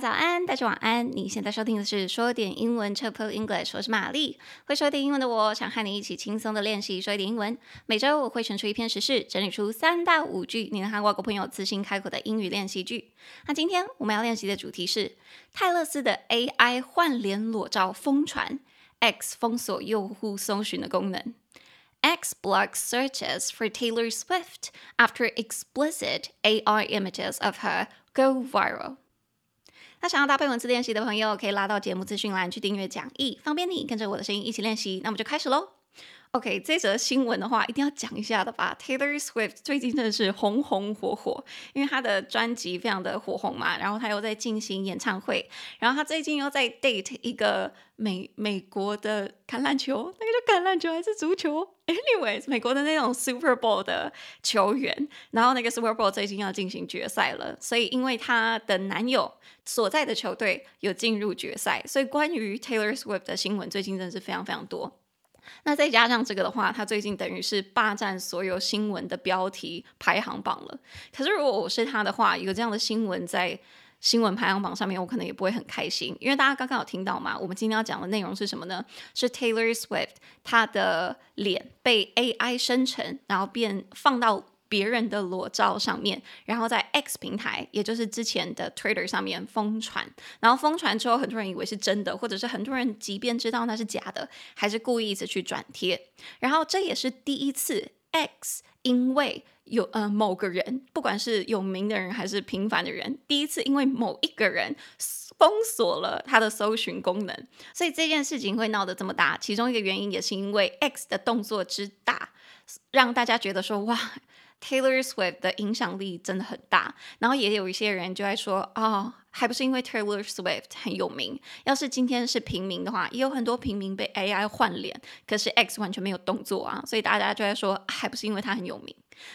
早安，大家晚安。你现在收听的是说点英文 Chill English，我是玛丽。会说点英文的我，想和你一起轻松的练习说一点英文。每周我会选出一篇时事，整理出三到五句你能和外国朋友自信开口的英语练习句。那今天我们要练习的主题是泰勒斯的 AI 换脸裸照疯传，X 封锁用户搜寻的功能。X blocks searches for Taylor Swift after explicit AI images of her go viral. 那想要搭配文字练习的朋友，可以拉到节目资讯栏去订阅讲义，方便你跟着我的声音一起练习。那我们就开始喽。OK，这则新闻的话一定要讲一下的吧。Taylor Swift 最近真的是红红火火，因为他的专辑非常的火红嘛，然后他又在进行演唱会，然后他最近又在 date 一个美美国的橄榄球，那个叫橄榄球还是足球？Anyways，美国的那种 Super Bowl 的球员，然后那个 Super Bowl 最近要进行决赛了，所以因为他的男友所在的球队有进入决赛，所以关于 Taylor Swift 的新闻最近真的是非常非常多。那再加上这个的话，他最近等于是霸占所有新闻的标题排行榜了。可是如果我是他的话，有这样的新闻在新闻排行榜上面，我可能也不会很开心，因为大家刚刚有听到嘛？我们今天要讲的内容是什么呢？是 Taylor Swift 他的脸被 AI 生成，然后变放到。别人的裸照上面，然后在 X 平台，也就是之前的 Twitter 上面疯传，然后疯传之后，很多人以为是真的，或者是很多人即便知道那是假的，还是故意一直去转贴。然后这也是第一次 X 因为有呃某个人，不管是有名的人还是平凡的人，第一次因为某一个人封锁了他的搜寻功能，所以这件事情会闹得这么大。其中一个原因也是因为 X 的动作之大，让大家觉得说哇。Taylor Swift 的影响力真的很大，然后也有一些人就在说，哦，还不是因为 Taylor Swift 很有名。要是今天是平民的话，也有很多平民被 AI 换脸，可是 X 完全没有动作啊，所以大家就在说，还不是因为他很有名。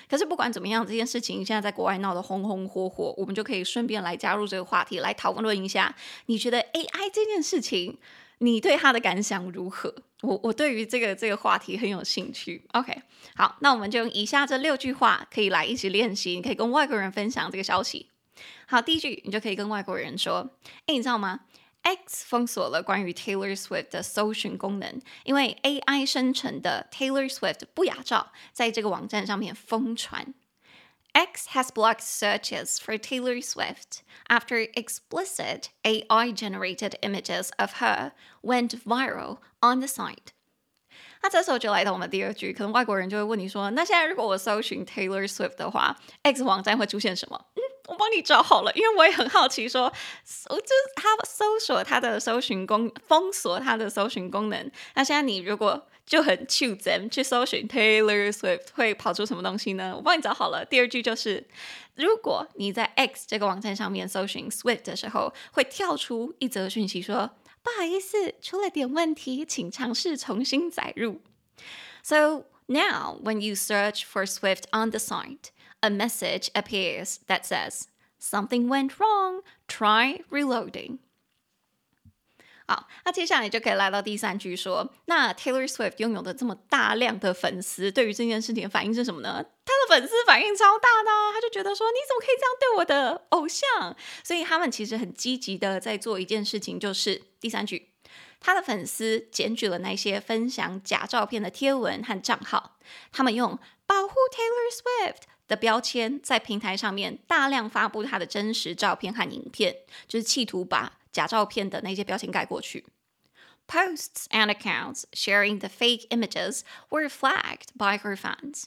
可是不管怎么样，这件事情现在在国外闹得红红火火，我们就可以顺便来加入这个话题，来讨论一下，你觉得 AI 这件事情？你对他的感想如何？我我对于这个这个话题很有兴趣。OK，好，那我们就用以下这六句话可以来一起练习。你可以跟外国人分享这个消息。好，第一句你就可以跟外国人说：“诶，你知道吗？X 封锁了关于 Taylor Swift 的搜寻功能，因为 AI 生成的 Taylor Swift 不雅照在这个网站上面疯传。” X has blocked searches for Taylor Swift after explicit AI-generated images of her went viral on the site. 那这时候就来到我们第二句，可能外国人就会问你说：“那现在如果我搜寻 Taylor Swift 的话，X 网站会出现什么？”嗯，我帮你找好了，因为我也很好奇说，说就是他搜索他的搜寻功封锁他的搜寻功能。那现在你如果 就很 choosem 去搜寻 Taylor Swift 会跑出什么东西呢？我帮你找好了。第二句就是，如果你在 X 这个网站上面搜寻 Swift 的时候，会跳出一则讯息说：“不好意思，出了点问题，请尝试重新载入。” So now when you search for Swift on the site, a message appears that says something went wrong. Try reloading. 好，那接下来就可以来到第三句说，那 Taylor Swift 拥有的这么大量的粉丝，对于这件事情的反应是什么呢？他的粉丝反应超大的，他就觉得说，你怎么可以这样对我的偶像？所以他们其实很积极的在做一件事情，就是第三句，他的粉丝检举了那些分享假照片的贴文和账号，他们用保护 Taylor Swift 的标签在平台上面大量发布他的真实照片和影片，就是企图把。假照片的那些标签盖过去。Posts and accounts sharing the fake images were flagged by her fans,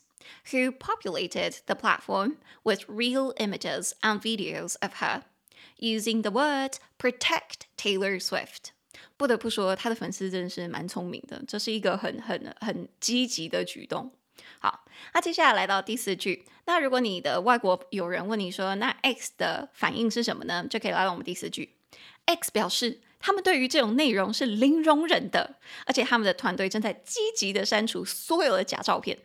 who populated the platform with real images and videos of her, using the word "protect Taylor Swift." 不得不说，他的粉丝真的是蛮聪明的，这是一个很很很积极的举动。好，那接下来来到第四句。那如果你的外国友人问你说，那 X 的反应是什么呢？就可以来到我们第四句。 X 表示，他们对于这种内容是零容忍的，而且他们的团队正在积极的删除所有的假照片。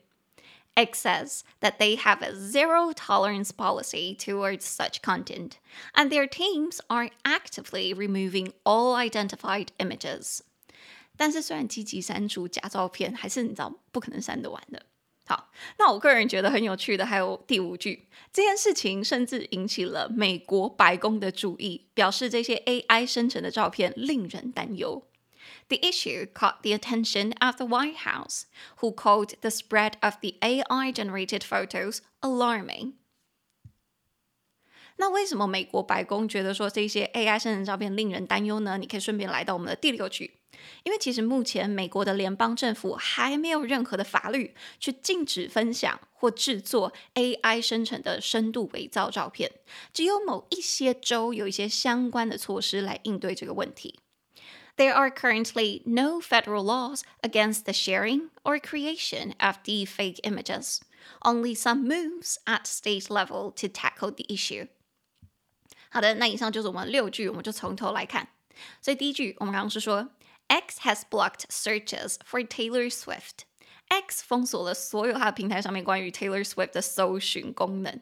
X says that they have a zero tolerance policy towards such content, and their teams are actively removing all identified images. 但是，虽然积极删除假照片，还是你知道不可能删得完的。 好，那我个人觉得很有趣的还有第五句，这件事情甚至引起了美国白宫的注意，表示这些 AI 生成的照片令人担忧。The issue caught the attention of the White House, who called the spread of the AI-generated photos alarming. 那为什么美国白宫觉得说这些 AI 生成照片令人担忧呢？你可以顺便来到我们的第六句。因为其实目前美国的联邦政府还没有任何的法律去禁止分享或制作 AI 生成的深度伪造照片，只有某一些州有一些相关的措施来应对这个问题。There are currently no federal laws against the sharing or creation of deepfake images, only some moves at state level to tackle the issue. 好的，那以上就是我们六句，我们就从头来看。所以第一句，我们刚刚是说。X has blocked searches for Taylor Swift. X 封锁了所有它的平台上面关于 Taylor Swift 的搜寻功能。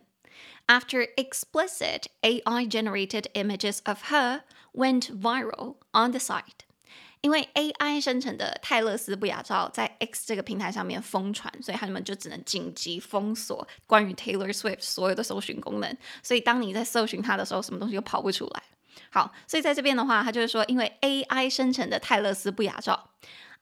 After explicit AI-generated images of her went viral on the site，因为 AI 生成的泰勒丝不雅照在 X 这个平台上面疯传，所以他们就只能紧急封锁关于 Taylor Swift 所有的搜寻功能。所以当你在搜寻它的时候，什么东西都跑不出来。 好，所以在这边的话，他就是说，因为 AI 生成的泰勒丝不雅照，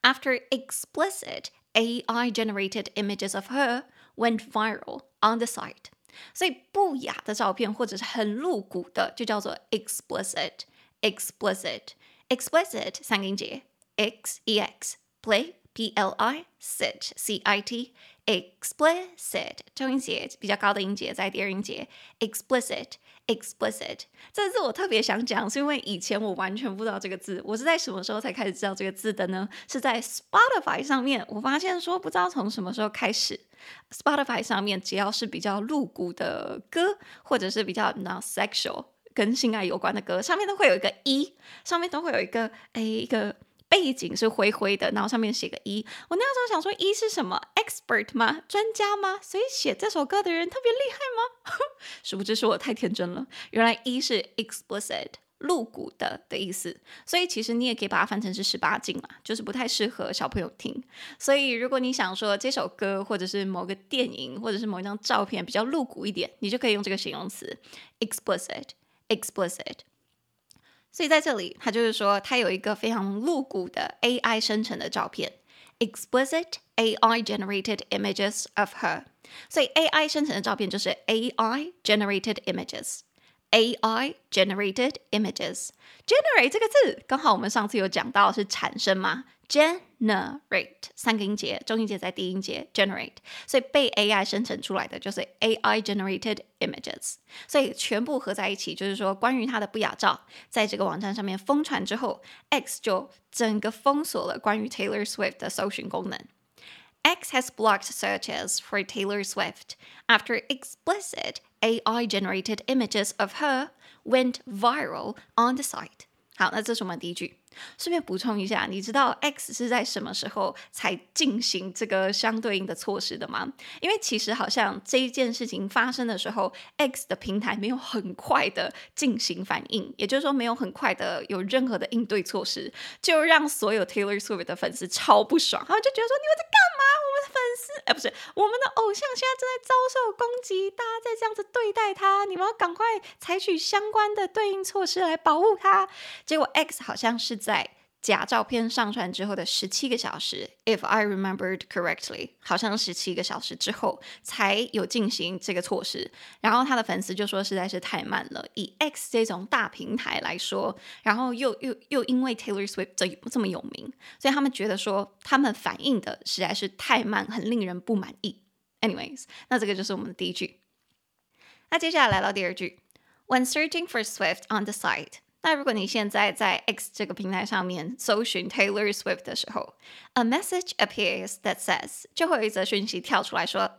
after explicit AI-generated images of her went viral on the site，所以不雅的照片或者是很露骨的，就叫做 explicit，explicit，explicit 三个音节，x e x play p l i sit c i t explicit 重音节比较高的音节在第二音节 explicit。explicit 这个字我特别想讲，是因为以前我完全不知道这个字，我是在什么时候才开始知道这个字的呢？是在 Spotify 上面，我发现说不知道从什么时候开始，Spotify 上面只要是比较露骨的歌，或者是比较 not sexual 跟性爱有关的歌，上面都会有一个一，上面都会有一个诶一个。背景是灰灰的，然后上面写个一。我那时候想说，一是什么？expert 吗？专家吗？所以写这首歌的人特别厉害吗？殊不知是我太天真了。原来一是 explicit，露骨的的意思。所以其实你也可以把它翻成是十八禁嘛，就是不太适合小朋友听。所以如果你想说这首歌或者是某个电影或者是某一张照片比较露骨一点，你就可以用这个形容词 explicit，explicit。Explicit, 所以在这里，他就是说，他有一个非常露骨的 AI 生成的照片，explicit AI generated images of her。所以 AI 生成的照片就是 AI generated images，AI generated images。generate 这个字，刚好我们上次有讲到是产生嘛。generate 三个音节，中音节在第一音节 generate，所以被 AI 生成出来的就是 AI generated images，所以全部合在一起，就是说关于它的不雅照，在这个网站上面疯传之后，X 就整个封锁了关于 Taylor Swift 的搜寻功能。X has blocked searches for Taylor Swift after explicit AI generated images of her went viral on the site。好，那这是我们第一句。 顺便补充一下，你知道 X 是在什么时候才进行这个相对应的措施的吗？因为其实好像这一件事情发生的时候，X 的平台没有很快的进行反应，也就是说没有很快的有任何的应对措施，就让所有 Taylor Swift 的粉丝超不爽，他们就觉得说，你们在干嘛？我们的粉丝，哎，不是，我们的偶像现在正在遭受攻击，大家在这样子对待他，你们要赶快采取相关的对应措施来保护他。结果 X 好像是。在假照片上传之后的十七个小时，if I remembered correctly，好像十七个小时之后才有进行这个措施。然后他的粉丝就说实在是太慢了，以 X 这种大平台来说，然后又又又因为 Taylor Swift 这这么有名，所以他们觉得说他们反应的实在是太慢，很令人不满意。Anyways，那这个就是我们的第一句。那接下来来到第二句，When searching for Swift on the site。那如果你现在在 X 这个平台上面搜寻 Taylor Swift 的时候，a message appears that says 就会有一则讯息跳出来说，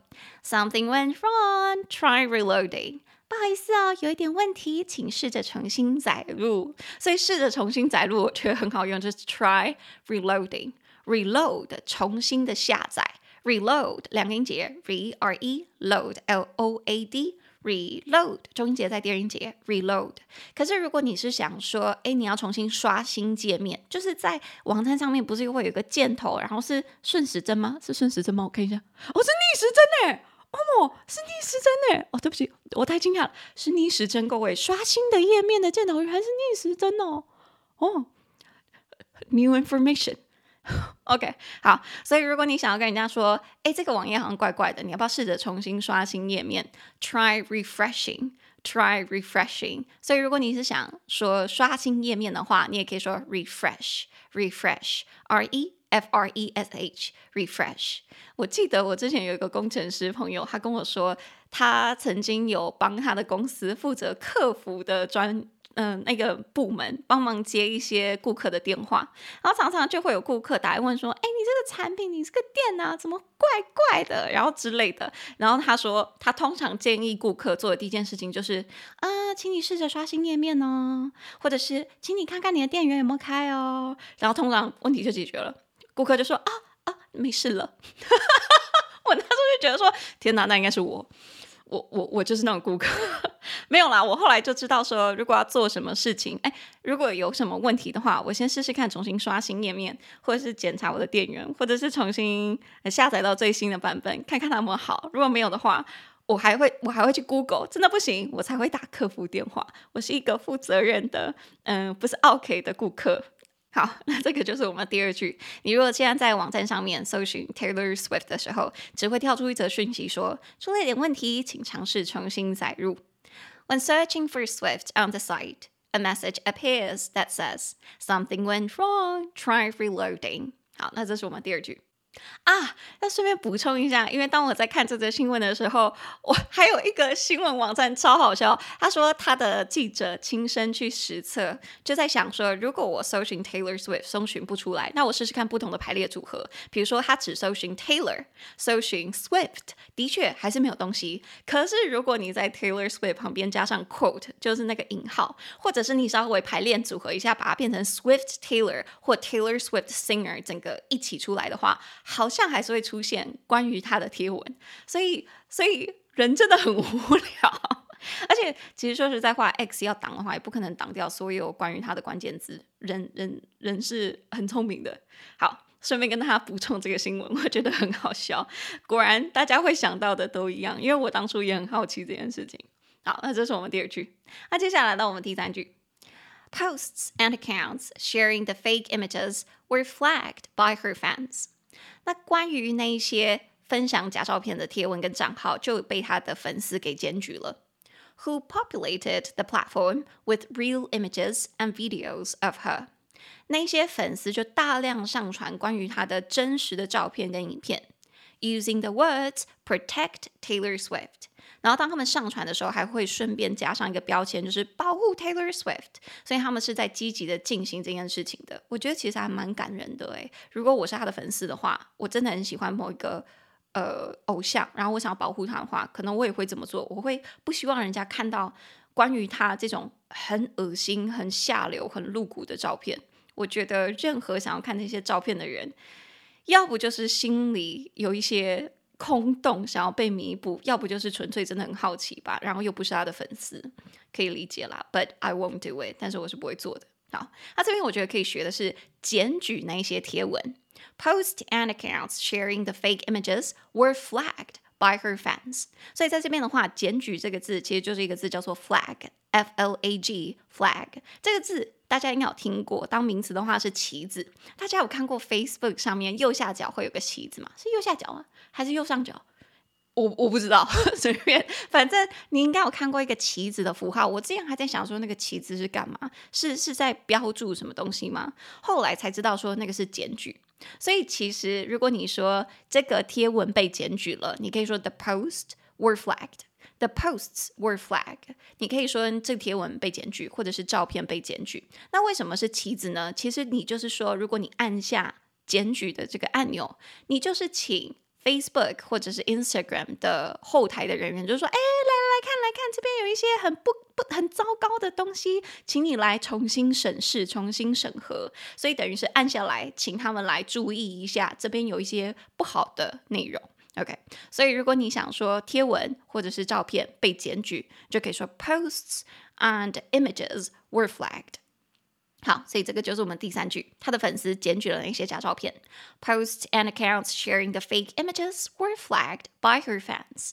something went wrong, try reloading。不好意思啊，有一点问题，请试着重新载入。所以试着重新载入，我觉得很好用，就是 try reloading。reload 重新的下载，reload 两个音节，re r e load l o a d。 Reload 中音节在第二音节，Reload。可是如果你是想说，哎，你要重新刷新界面，就是在网站上面不是会有一个箭头，然后是顺时针吗？是顺时针吗？我看一下，哦，是逆时针呢？哦，是逆时针呢？哦，对不起，我太惊讶了，是逆时针。各位，刷新的页面的箭头还是逆时针哦。哦，new information。OK，好，所以如果你想要跟人家说，哎，这个网页好像怪怪的，你要不要试着重新刷新页面？Try refreshing，try refreshing。所以如果你是想说刷新页面的话，你也可以说 refresh，refresh，R E F R E S H，refresh。我记得我之前有一个工程师朋友，他跟我说，他曾经有帮他的公司负责客服的专。嗯、那个部门帮忙接一些顾客的电话，然后常常就会有顾客打来问说：“哎，你这个产品，你这个店啊，怎么怪怪的？”然后之类的。然后他说，他通常建议顾客做的第一件事情就是：“啊、呃，请你试着刷新页面哦，或者是请你看看你的电源有没有开哦。”然后通常问题就解决了，顾客就说：“啊啊，没事了。”我那时候就觉得说：“天哪，那应该是我。”我我我就是那种顾客，没有啦。我后来就知道说，如果要做什么事情，哎，如果有什么问题的话，我先试试看重新刷新页面，或者是检查我的电源，或者是重新下载到最新的版本，看看它有没有好。如果没有的话，我还会我还会去 Google，真的不行，我才会打客服电话。我是一个负责任的，嗯，不是 OK 的顾客。好，那这个就是我们第二句。你如果现在在网站上面搜寻 Taylor Swift 的时候，只会跳出一则讯息说出了一点问题，请尝试重新载入。When searching for Swift on the site, a message appears that says something went wrong. Try reloading. 好，那这是我们第二句。 啊，那顺便补充一下，因为当我在看这则新闻的时候，我 还有一个新闻网站超好笑。他说他的记者亲身去实测，就在想说，如果我搜寻 Taylor Swift 搜寻不出来，那我试试看不同的排列组合。比如说，他只搜寻 Taylor，搜寻 Swift，的确还是没有东西。可是如果你在 Taylor Swift 旁边加上 quote，就是那个引号，或者是你稍微排列组合一下，把它变成 Swift Taylor 或 Taylor Swift Singer，整个一起出来的话。好像还是会出现关于他的贴文，所以所以人真的很无聊，而且其实说实在话，X 要挡的话，也不可能挡掉所有关于他的关键字。人人人是很聪明的。好，顺便跟大家补充这个新闻，我觉得很好笑。果然大家会想到的都一样，因为我当初也很好奇这件事情。好，那这是我们第二句。那接下来到我们第三句，Posts and accounts sharing the fake images were flagged by her fans. 那关于那一些分享假照片的贴文跟账号，就被他的粉丝给检举了。Who populated the platform with real images and videos of her？那些粉丝就大量上传关于他的真实的照片跟影片，using the words "protect Taylor Swift"。然后当他们上传的时候，还会顺便加上一个标签，就是保护 Taylor Swift。所以他们是在积极的进行这件事情的。我觉得其实还蛮感人的诶。如果我是他的粉丝的话，我真的很喜欢某一个呃偶像，然后我想要保护他的话，可能我也会这么做。我会不希望人家看到关于他这种很恶心、很下流、很露骨的照片。我觉得任何想要看这些照片的人，要不就是心里有一些。空洞想要被弥补，要不就是纯粹真的很好奇吧，然后又不是他的粉丝，可以理解啦。But I won't do it，但是我是不会做的。好，那这边我觉得可以学的是检举那些贴文。Post and accounts sharing the fake images were flagged by her fans。所以在这边的话，检举这个字其实就是一个字叫做 flag，F L A G，flag 这个字。大家应该有听过，当名词的话是旗子。大家有看过 Facebook 上面右下角会有个旗子吗？是右下角吗？还是右上角？我我不知道，随便。反正你应该有看过一个旗子的符号。我之前还在想说那个旗子是干嘛？是是在标注什么东西吗？后来才知道说那个是检举。所以其实如果你说这个贴文被检举了，你可以说 The post were flagged。The posts were flag。你可以说这贴文被检举，或者是照片被检举。那为什么是旗子呢？其实你就是说，如果你按下检举的这个按钮，你就是请 Facebook 或者是 Instagram 的后台的人员，就是说，哎，来来来看来看，这边有一些很不不很糟糕的东西，请你来重新审视、重新审核。所以等于是按下来，请他们来注意一下，这边有一些不好的内容。OK，所以如果你想说贴文或者是照片被检举，就可以说 posts and images were flagged。 好，所以这个就是我们第三句，他的粉丝检举了那些假照片。Posts and accounts sharing the fake images were flagged by her fans。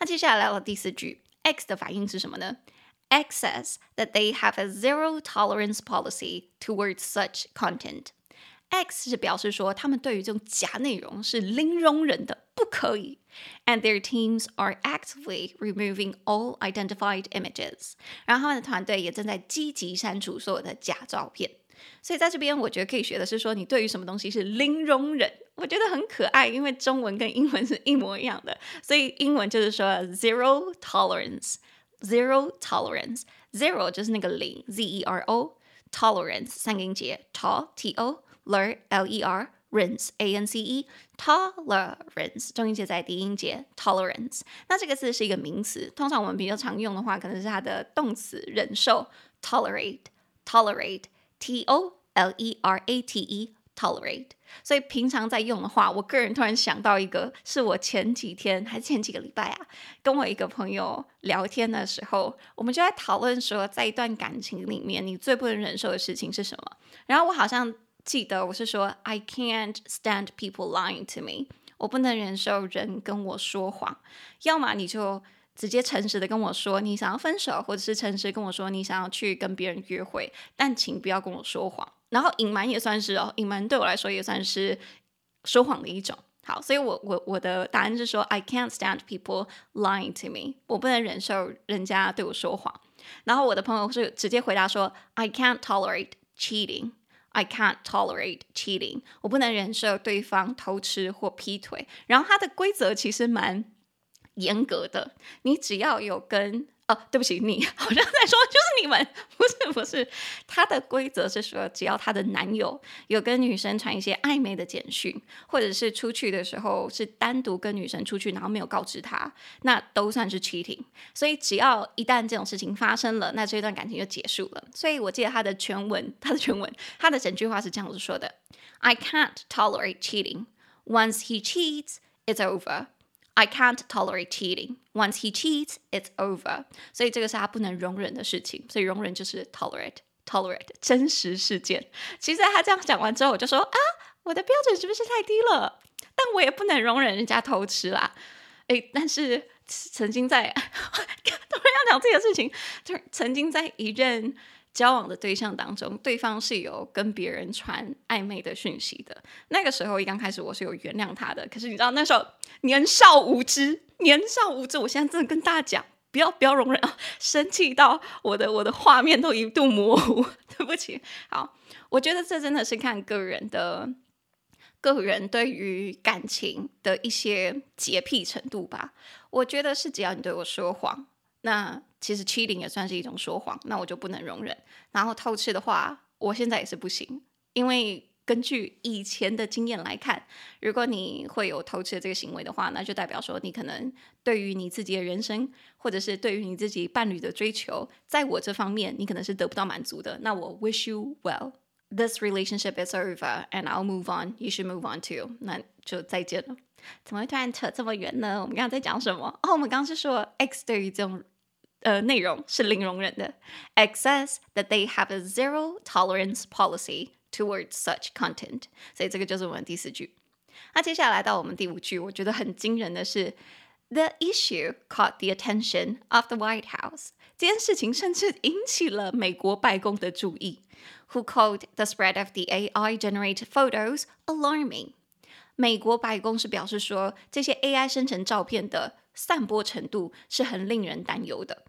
那接下来来到第四句，X 的反应是什么呢？X says that they have a zero tolerance policy towards such content。 X 是表示说他们对于这种假内容是零容忍的，不可以。And their teams are actively removing all identified images。然后他们的团队也正在积极删除所有的假照片。所以在这边，我觉得可以学的是说，你对于什么东西是零容忍，我觉得很可爱，因为中文跟英文是一模一样的。所以英文就是说 zero tolerance，zero tolerance，zero 就是那个零，z e r o，tolerance 三音节，to t o ler l e r。rinse a n c e tolerance 重音节在第音节 tolerance，那这个字是一个名词，通常我们比较常用的话，可能是它的动词忍受 tolerate tolerate t o l e r a t e tolerate，所以平常在用的话，我个人突然想到一个，是我前几天还是前几个礼拜啊，跟我一个朋友聊天的时候，我们就在讨论说，在一段感情里面，你最不能忍受的事情是什么？然后我好像。记得我是说，I can't stand people lying to me。我不能忍受人跟我说谎。要么你就直接诚实的跟我说你想要分手，或者是诚实跟我说你想要去跟别人约会，但请不要跟我说谎。然后隐瞒也算是哦，隐瞒对我来说也算是说谎的一种。好，所以我我我的答案是说，I can't stand people lying to me。我不能忍受人家对我说谎。然后我的朋友是直接回答说，I can't tolerate cheating。I can't tolerate cheating。我不能忍受对方偷吃或劈腿。然后它的规则其实蛮严格的，你只要有跟。哦，对不起，你 好像在说就是你们，不是不是，他的规则是说，只要他的男友有跟女生传一些暧昧的简讯，或者是出去的时候是单独跟女生出去，然后没有告知他，那都算是 cheating。所以只要一旦这种事情发生了，那这段感情就结束了。所以我记得他的全文，他的全文，他的整句话是这样子说的：I can't tolerate cheating. Once he cheats, it's over. I can't tolerate cheating. Once he cheats, it's over. 所以这个是他不能容忍的事情。所以容忍就是 tolerate, tolerate 真实事件。其实他这样讲完之后，我就说啊，我的标准是不是太低了？但我也不能容忍人家偷吃啦。诶，但是曾经在 突然要讲这个事情，就曾经在一任。交往的对象当中，对方是有跟别人传暧昧的讯息的。那个时候一刚开始，我是有原谅他的。可是你知道，那时候年少无知，年少无知。我现在真的跟大家讲，不要不要容忍啊！生气到我的我的画面都一度模糊，对不起。好，我觉得这真的是看个人的，个人对于感情的一些洁癖程度吧。我觉得是只要你对我说谎，那。其实 cheating 也算是一种说谎，那我就不能容忍。然后偷吃的话，我现在也是不行，因为根据以前的经验来看，如果你会有偷吃的这个行为的话，那就代表说你可能对于你自己的人生，或者是对于你自己伴侣的追求，在我这方面你可能是得不到满足的。那我 wish you well. This relationship is over, and I'll move on. You should move on too. 那就再见了。怎么会突然扯这么远呢？我们刚刚在讲什么？哦，我们刚刚是说 X 对于这种。呃，内容是零容忍的。X says that they have a zero tolerance policy towards such content。所以这个就是我们第四句。那接下来到我们第五句，我觉得很惊人的是，The issue caught the attention of the White House。这件事情甚至引起了美国白宫的注意 ，Who called the spread of the AI-generated photos alarming。美国白宫是表示说，这些 AI 生成照片的散播程度是很令人担忧的。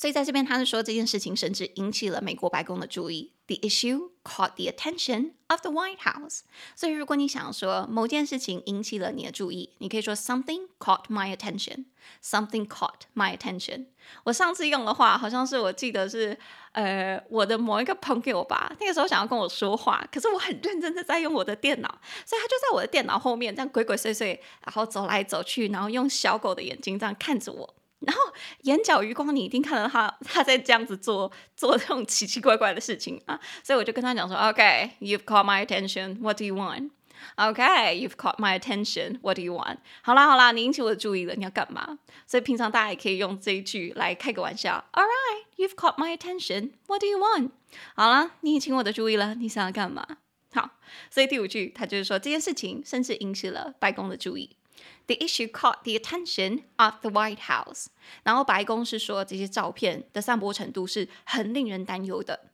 所以在这边，他是说这件事情甚至引起了美国白宫的注意。The issue caught the attention of the White House。所以如果你想说某件事情引起了你的注意，你可以说 something caught my attention。Something caught my attention。我上次用的话，好像是我记得是呃我的某一个朋友吧，那个时候想要跟我说话，可是我很认真的在用我的电脑，所以他就在我的电脑后面这样鬼鬼祟祟，然后走来走去，然后用小狗的眼睛这样看着我。然后眼角余光，你一定看到他，他在这样子做做这种奇奇怪怪的事情啊，所以我就跟他讲说，OK，you've caught my attention，what do you want？Okay, you've caught my attention. What do you want? 好啦好啦，你引起我的注意了，你要干嘛？所以平常大家也可以用这一句来开个玩笑。All right, you've caught my attention. What do you want? 好啦，你引起我的注意了，你想要干嘛？好，所以第五句，他就是说这件事情甚至引起了白宫的注意。The issue caught the attention of the White House. 然后白宫是说这些照片的散播程度是很令人担忧的。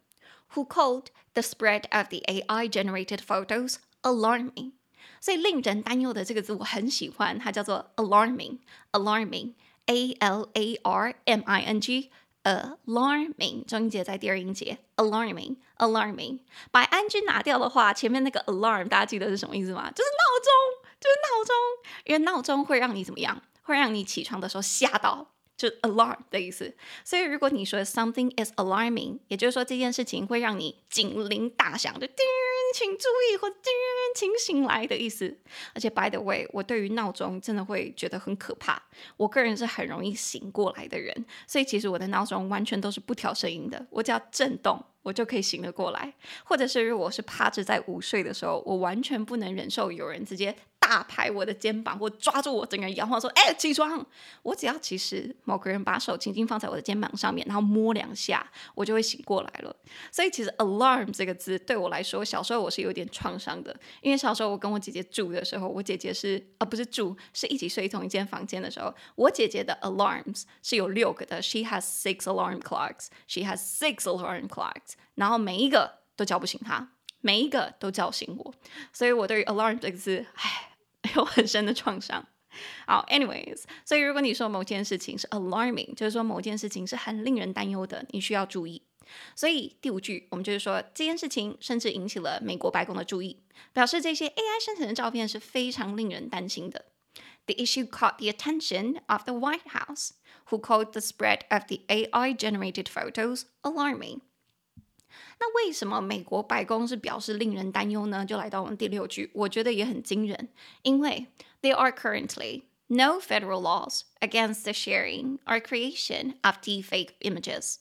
Who called the spread of the AI-generated photos alarming? 所以令人担忧的这个字我很喜欢，它叫做 alarming，alarming，a l a r m i n g，alarming，重音节在第二音节，alarming，alarming。把 ing 拿掉的话，前面那个 alarm 大家记得是什么意思吗？就是闹钟， 就是闹钟，因为闹钟会让你怎么样？会让你起床的时候吓到。就 alarm 的意思，所以如果你说 something is alarming，也就是说这件事情会让你警铃大响，就叮，请注意或叮，请醒来的意思。而且 by the way，我对于闹钟真的会觉得很可怕。我个人是很容易醒过来的人，所以其实我的闹钟完全都是不调声音的，我只要震动，我就可以醒得过来。或者是如果是趴着在午睡的时候，我完全不能忍受有人直接。大拍我的肩膀，或抓住我整个人摇晃，说：“哎，起床！”我只要其实某个人把手轻轻放在我的肩膀上面，然后摸两下，我就会醒过来了。所以其实 “alarm” 这个字对我来说，小时候我是有点创伤的，因为小时候我跟我姐姐住的时候，我姐姐是啊，不是住，是一起睡同一间房间的时候，我姐姐的 alarms 是有六个的，she has six alarm clocks，she has six alarm clocks，然后每一个都叫不醒她，每一个都叫醒我，所以我对于 alarm 这个字，唉。有很深的创伤。好，anyways，所以如果你说某件事情是 alarming，就是说某件事情是很令人担忧的，你需要注意。所以第五句，我们就是说这件事情甚至引起了美国白宫的注意，表示这些 AI 生成的照片是非常令人担心的。The issue caught the attention of the White House, who called the spread of the AI-generated photos alarming. 那为什么美国白宫是表示令人担忧呢？就来到我们第六句，我觉得也很惊人，因为 there are currently no federal laws against the sharing or creation of deepfake images。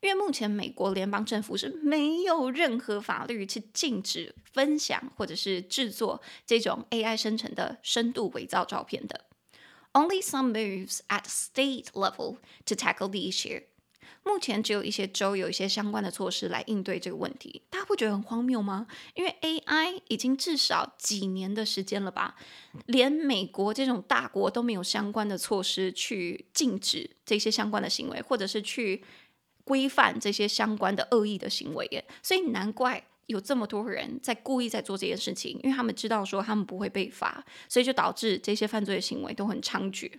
因为目前美国联邦政府是没有任何法律去禁止分享或者是制作这种 AI 生成的深度伪造照片的。Only some moves at state level to tackle the issue。 目前只有一些州有一些相关的措施来应对这个问题，大家不觉得很荒谬吗？因为 AI 已经至少几年的时间了吧，连美国这种大国都没有相关的措施去禁止这些相关的行为，或者是去规范这些相关的恶意的行为耶，所以难怪有这么多人在故意在做这件事情，因为他们知道说他们不会被罚，所以就导致这些犯罪的行为都很猖獗。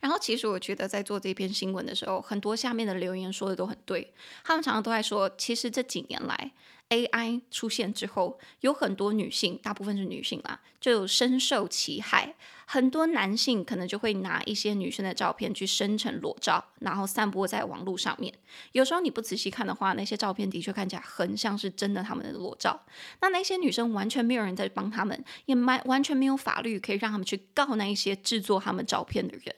然后，其实我觉得在做这篇新闻的时候，很多下面的留言说的都很对。他们常常都在说，其实这几年来，AI 出现之后，有很多女性，大部分是女性啦，就深受其害。很多男性可能就会拿一些女生的照片去生成裸照，然后散播在网络上面。有时候你不仔细看的话，那些照片的确看起来很像是真的他们的裸照。那那些女生完全没有人在帮他们，也完完全没有法律可以让他们去告那一些制作他们照片的人。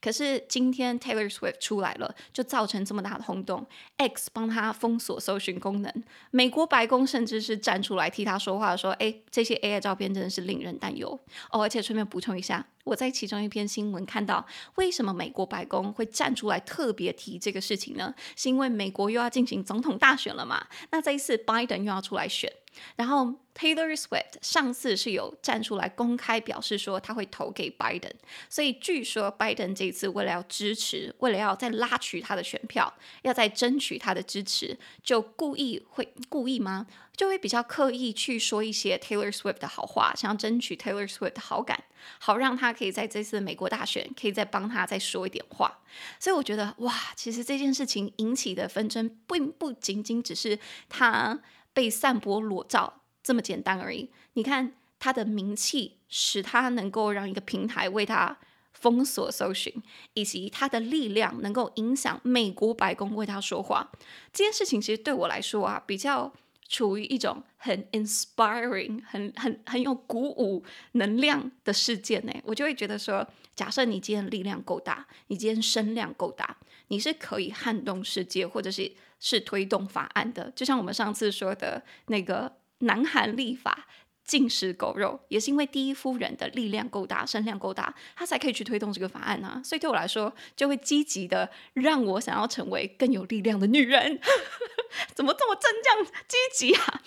可是今天 Taylor Swift 出来了，就造成这么大的轰动。X 帮他封锁搜寻功能，美国白宫甚至是站出来替他说话，说：“诶，这些 AI 照片真的是令人担忧。”哦，而且顺便补充一下，我在其中一篇新闻看到，为什么美国白宫会站出来特别提这个事情呢？是因为美国又要进行总统大选了嘛？那这一次 Biden 又要出来选。然后 Taylor Swift 上次是有站出来公开表示说他会投给 Biden，所以据说 Biden 这次为了要支持，为了要再拉取他的选票，要再争取他的支持，就故意会故意吗？就会比较刻意去说一些 Taylor Swift 的好话，想要争取 Taylor Swift 的好感，好让他可以在这次美国大选可以再帮他再说一点话。所以我觉得哇，其实这件事情引起的纷争并不仅仅只是他。被散播裸照这么简单而已。你看他的名气，使他能够让一个平台为他封锁搜寻，以及他的力量能够影响美国白宫为他说话。这件事情其实对我来说啊，比较处于一种很 inspiring、很很很有鼓舞能量的事件呢。我就会觉得说，假设你今天力量够大，你今天声量够大，你是可以撼动世界，或者是。是推动法案的，就像我们上次说的那个南韩立法禁食狗肉，也是因为第一夫人的力量够大，声量够大，她才可以去推动这个法案啊。所以对我来说，就会积极的让我想要成为更有力量的女人。怎么这么正向积极啊？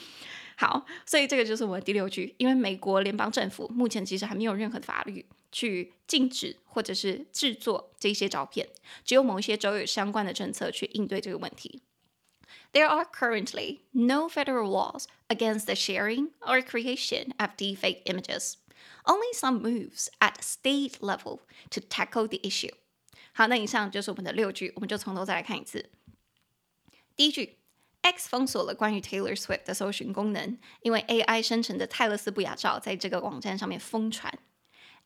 好，所以这个就是我们第六句，因为美国联邦政府目前其实还没有任何的法律去禁止或者是制作这些照片，只有某一些州有相关的政策去应对这个问题。There are currently no federal laws against the sharing or creation of deepfake images. Only some moves at state level to tackle the issue. 好，那以上就是我们的六句，我们就从头再来看一次。第一句。X 封锁了关于 Taylor Swift 的搜寻功能，因为 AI 生成的泰勒丝不雅照在这个网站上面疯传。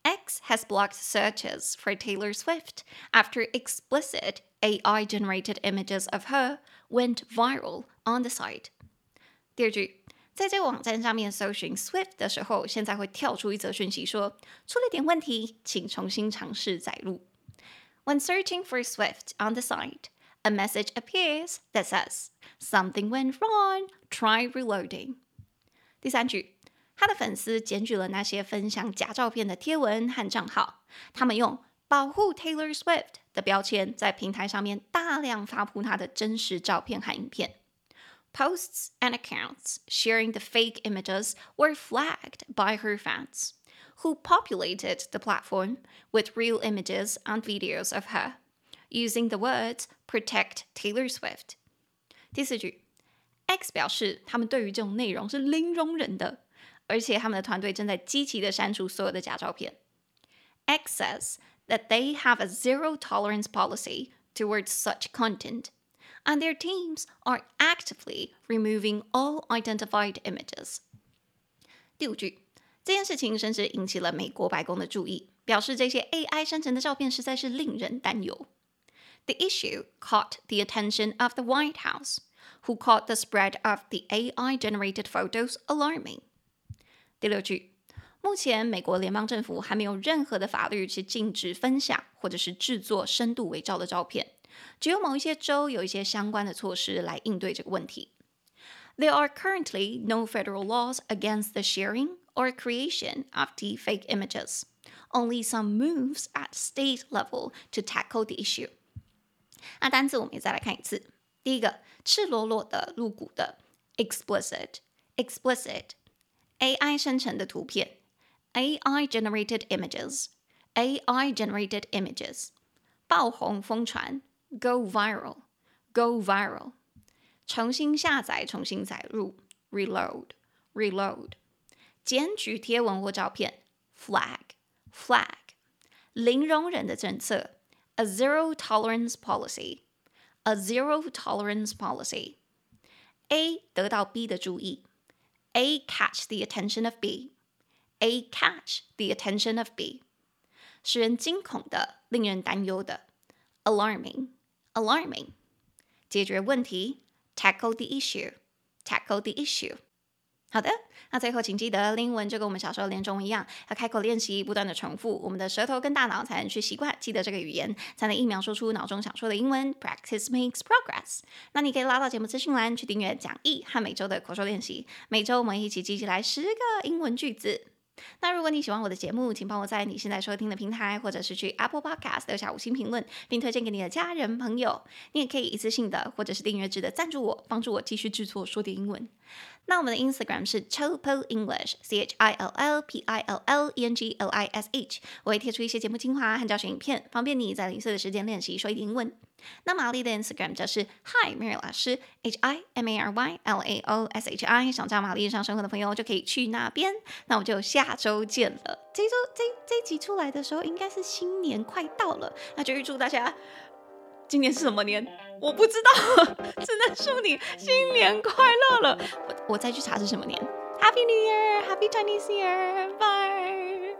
X has blocked searches for Taylor Swift after explicit AI-generated images of her went viral on the site。第二句，在这个网站上面搜寻 Swift 的时候，现在会跳出一则讯息说出了点问题，请重新尝试载入。When searching for Swift on the site, a message appears that says something went wrong. Try reloading. 第三句， 他的粉丝检举了那些分享假照片的贴文和账号，他们用保护 Taylor Swift 的标签在平台上面大量发布他的真实照片和影片。Posts and accounts sharing the fake images were flagged by her fans, who populated the platform with real images and videos of her. Using the words "protect Taylor Swift." 第四句，X 表示他们对于这种内容是零容忍的， 而且他们的团队正在积极的删除所有的假照片。X says that they have a zero tolerance policy towards such content, and their teams are actively removing all identified images. 第五句，这件事情甚至引起了美国白宫的注意，表示这些 AI 生成的照片实在是令人担忧。The issue caught the attention of the White House, who called the spread of the AI-generated photos alarming. 第六句，目前美国联邦政府还没有任何的法律去禁止分享或者是制作深度伪造的照片，只有某一些州有一些相关的措施来应对这个问题。There are currently no federal laws against the sharing or creation of deepfake images. Only some moves at state level to tackle the issue. 那单词我们也再来看一次。第一个，赤裸裸的、露骨的 ，explicit，explicit，AI 生成的图片，AI generated images，AI generated images，爆红疯传，go viral，go viral，重新下载、重新载入，reload，reload，检举贴文或照片，flag，flag，零容忍的政策。A zero tolerance policy. A zero tolerance policy. A 得到 B 的注意。 A catch the attention of B. A catch the attention of B. 使人惊恐的，令人担忧的。Alarming. Alarming. 解决问题。Tackle the issue. Tackle the issue. 好的，那最后请记得，英文就跟我们小时候练中文一样，要开口练习，不断的重复，我们的舌头跟大脑才能去习惯记得这个语言，才能一秒说出脑中想说的英文。Practice makes progress。那你可以拉到节目资讯栏去订阅讲义和每周的口说练习，每周我们一起记起来十个英文句子。那如果你喜欢我的节目，请帮我在你现在收听的平台，或者是去 Apple Podcast 留下五星评论，并推荐给你的家人朋友。你也可以一次性的，或者是订阅制的赞助我，帮助我继续制作说点英文。那我们的 Instagram 是 Chillpill English，C H I L L P I L L E N G L I S H，我会贴出一些节目精华和教学影片，方便你在零碎的时间练习说英文。那玛丽的 Instagram 则是 Hi Mary 老师，H I M A R Y L A O S H I，想在玛丽日常生活的朋友就可以去那边。那我们就下周见了。这周这这集出来的时候，应该是新年快到了，那就预祝大家今年是什么年我不知道只能祝你新年快乐了我我再去查是什么年 happy new year happy chinese year bye